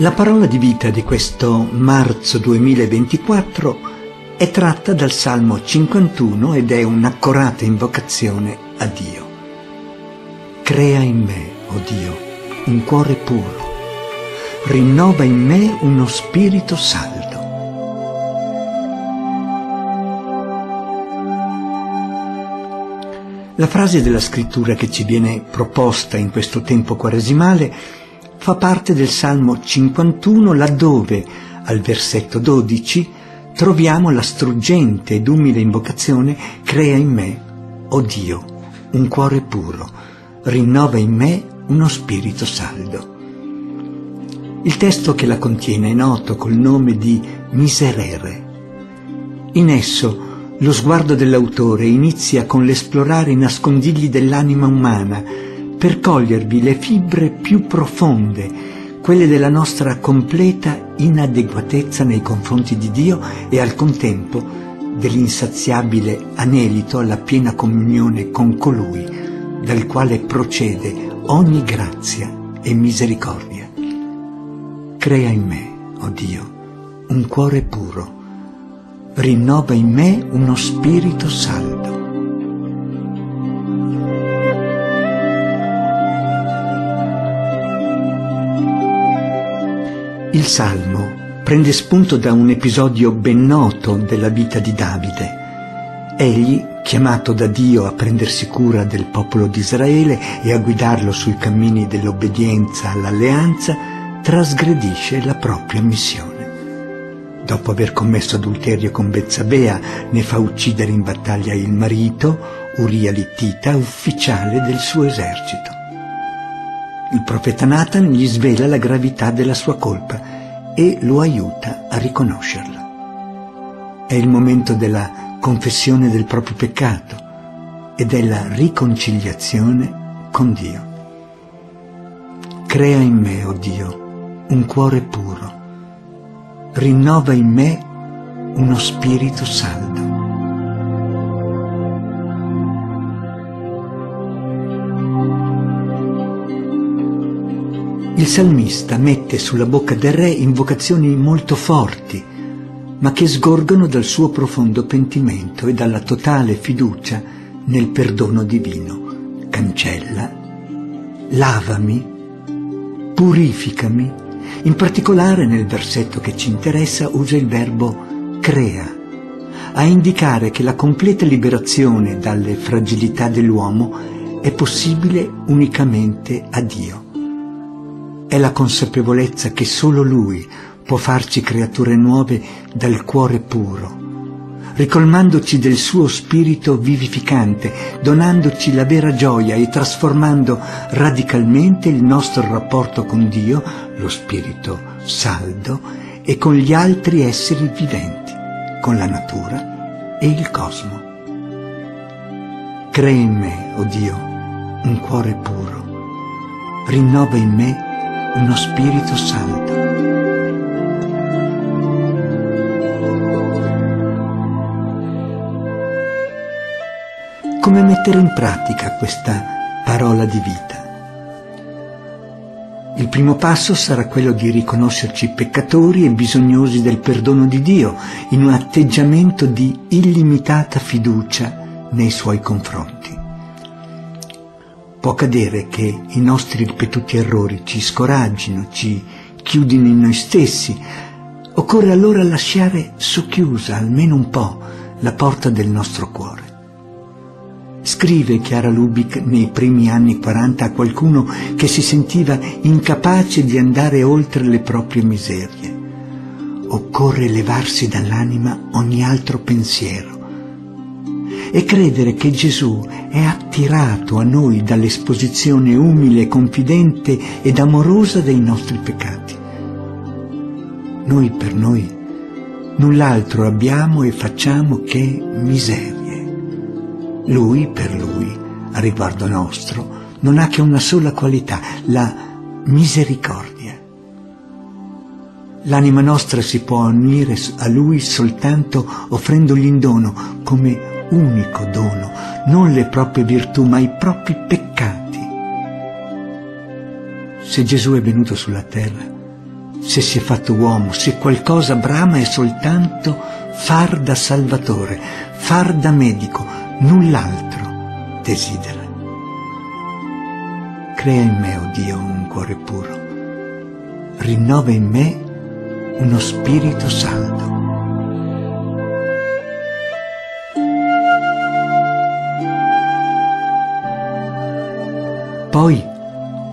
La parola di vita di questo marzo 2024 è tratta dal Salmo 51 ed è un'accorata invocazione a Dio. Crea in me, o oh Dio, un cuore puro, rinnova in me uno spirito saldo. La frase della scrittura che ci viene proposta in questo tempo quaresimale fa parte del Salmo 51 laddove, al versetto 12, troviamo la struggente ed umile invocazione Crea in me, o oh Dio, un cuore puro, rinnova in me uno spirito saldo. Il testo che la contiene è noto col nome di Miserere. In esso lo sguardo dell'autore inizia con l'esplorare i nascondigli dell'anima umana, per cogliervi le fibre più profonde, quelle della nostra completa inadeguatezza nei confronti di Dio e al contempo dell'insaziabile anelito alla piena comunione con colui dal quale procede ogni grazia e misericordia. Crea in me, o oh Dio, un cuore puro, rinnova in me uno spirito saldo Il Salmo prende spunto da un episodio ben noto della vita di Davide. Egli, chiamato da Dio a prendersi cura del popolo di Israele e a guidarlo sui cammini dell'obbedienza all'alleanza, trasgredisce la propria missione. Dopo aver commesso adulterio con Bezzabea, ne fa uccidere in battaglia il marito, Uria Littita, ufficiale del suo esercito. Il profeta Nathan gli svela la gravità della sua colpa e lo aiuta a riconoscerla. È il momento della confessione del proprio peccato e della riconciliazione con Dio. Crea in me, o oh Dio, un cuore puro. Rinnova in me uno spirito saldo. Il salmista mette sulla bocca del re invocazioni molto forti, ma che sgorgono dal suo profondo pentimento e dalla totale fiducia nel perdono divino. Cancella, lavami, purificami. In particolare nel versetto che ci interessa usa il verbo crea, a indicare che la completa liberazione dalle fragilità dell'uomo è possibile unicamente a Dio è la consapevolezza che solo Lui può farci creature nuove dal cuore puro, ricolmandoci del suo spirito vivificante, donandoci la vera gioia e trasformando radicalmente il nostro rapporto con Dio, lo spirito saldo, e con gli altri esseri viventi, con la natura e il cosmo. Crea in me, o oh Dio, un cuore puro, rinnova in me uno Spirito Santo. Come mettere in pratica questa parola di vita? Il primo passo sarà quello di riconoscerci peccatori e bisognosi del perdono di Dio in un atteggiamento di illimitata fiducia nei suoi confronti. Può accadere che i nostri ripetuti errori ci scoraggino, ci chiudino in noi stessi. Occorre allora lasciare socchiusa almeno un po' la porta del nostro cuore. Scrive Chiara Lubic nei primi anni 40 a qualcuno che si sentiva incapace di andare oltre le proprie miserie. Occorre levarsi dall'anima ogni altro pensiero e credere che Gesù è attirato a noi dall'esposizione umile, confidente ed amorosa dei nostri peccati. Noi per noi null'altro abbiamo e facciamo che miserie. Lui per lui, a riguardo nostro, non ha che una sola qualità, la misericordia. L'anima nostra si può unire a Lui soltanto offrendogli in dono come unico dono, non le proprie virtù, ma i propri peccati. Se Gesù è venuto sulla terra, se si è fatto uomo, se qualcosa brama è soltanto far da salvatore, far da medico, null'altro desidera. Crea in me, o oh Dio, un cuore puro, rinnova in me uno spirito saldo. Poi,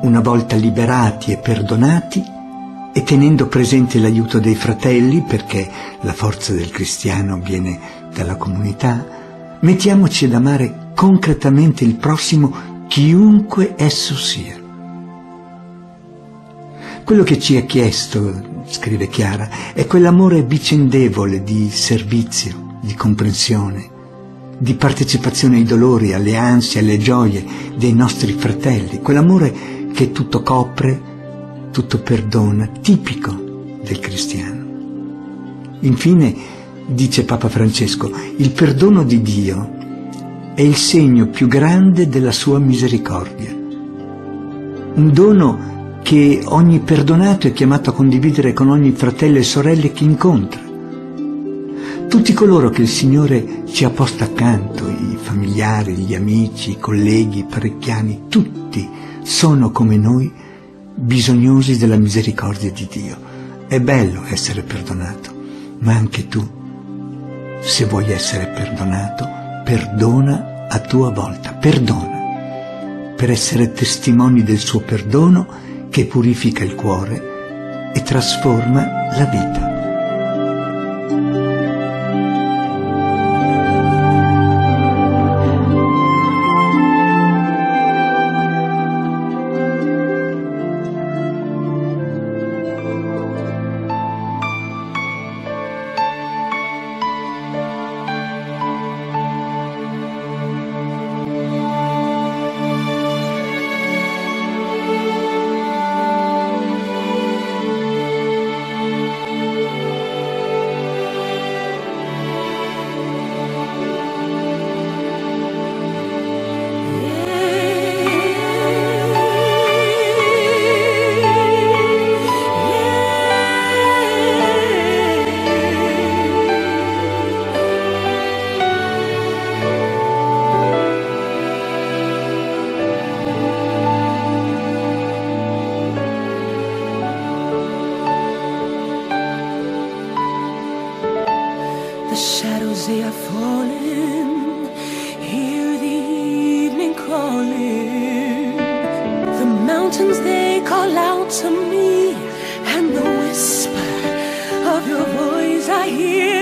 una volta liberati e perdonati, e tenendo presente l'aiuto dei fratelli, perché la forza del cristiano viene dalla comunità, mettiamoci ad amare concretamente il prossimo chiunque esso sia. Quello che ci è chiesto, scrive Chiara, è quell'amore vicendevole di servizio, di comprensione, di partecipazione ai dolori, alle ansie, alle gioie dei nostri fratelli, quell'amore che tutto copre, tutto perdona, tipico del cristiano. Infine, dice Papa Francesco, il perdono di Dio è il segno più grande della sua misericordia. Un dono che ogni perdonato è chiamato a condividere con ogni fratello e sorella che incontra. Tutti coloro che il Signore ci ha posto accanto, i familiari, gli amici, i colleghi, i parecchiani, tutti sono come noi bisognosi della misericordia di Dio. È bello essere perdonato, ma anche tu, se vuoi essere perdonato, perdona a tua volta, perdona, per essere testimoni del suo perdono che purifica il cuore e trasforma la vita. To me, and the whisper of your voice I hear.